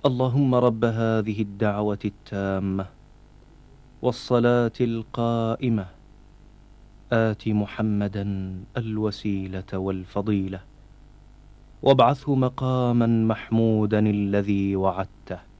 اللهم رب هذه الدعوة التامة والصلاة القائمة. آت محمدا الوسيلة والفضيلة. وابعثه مقاما محمودا الذي وعدته.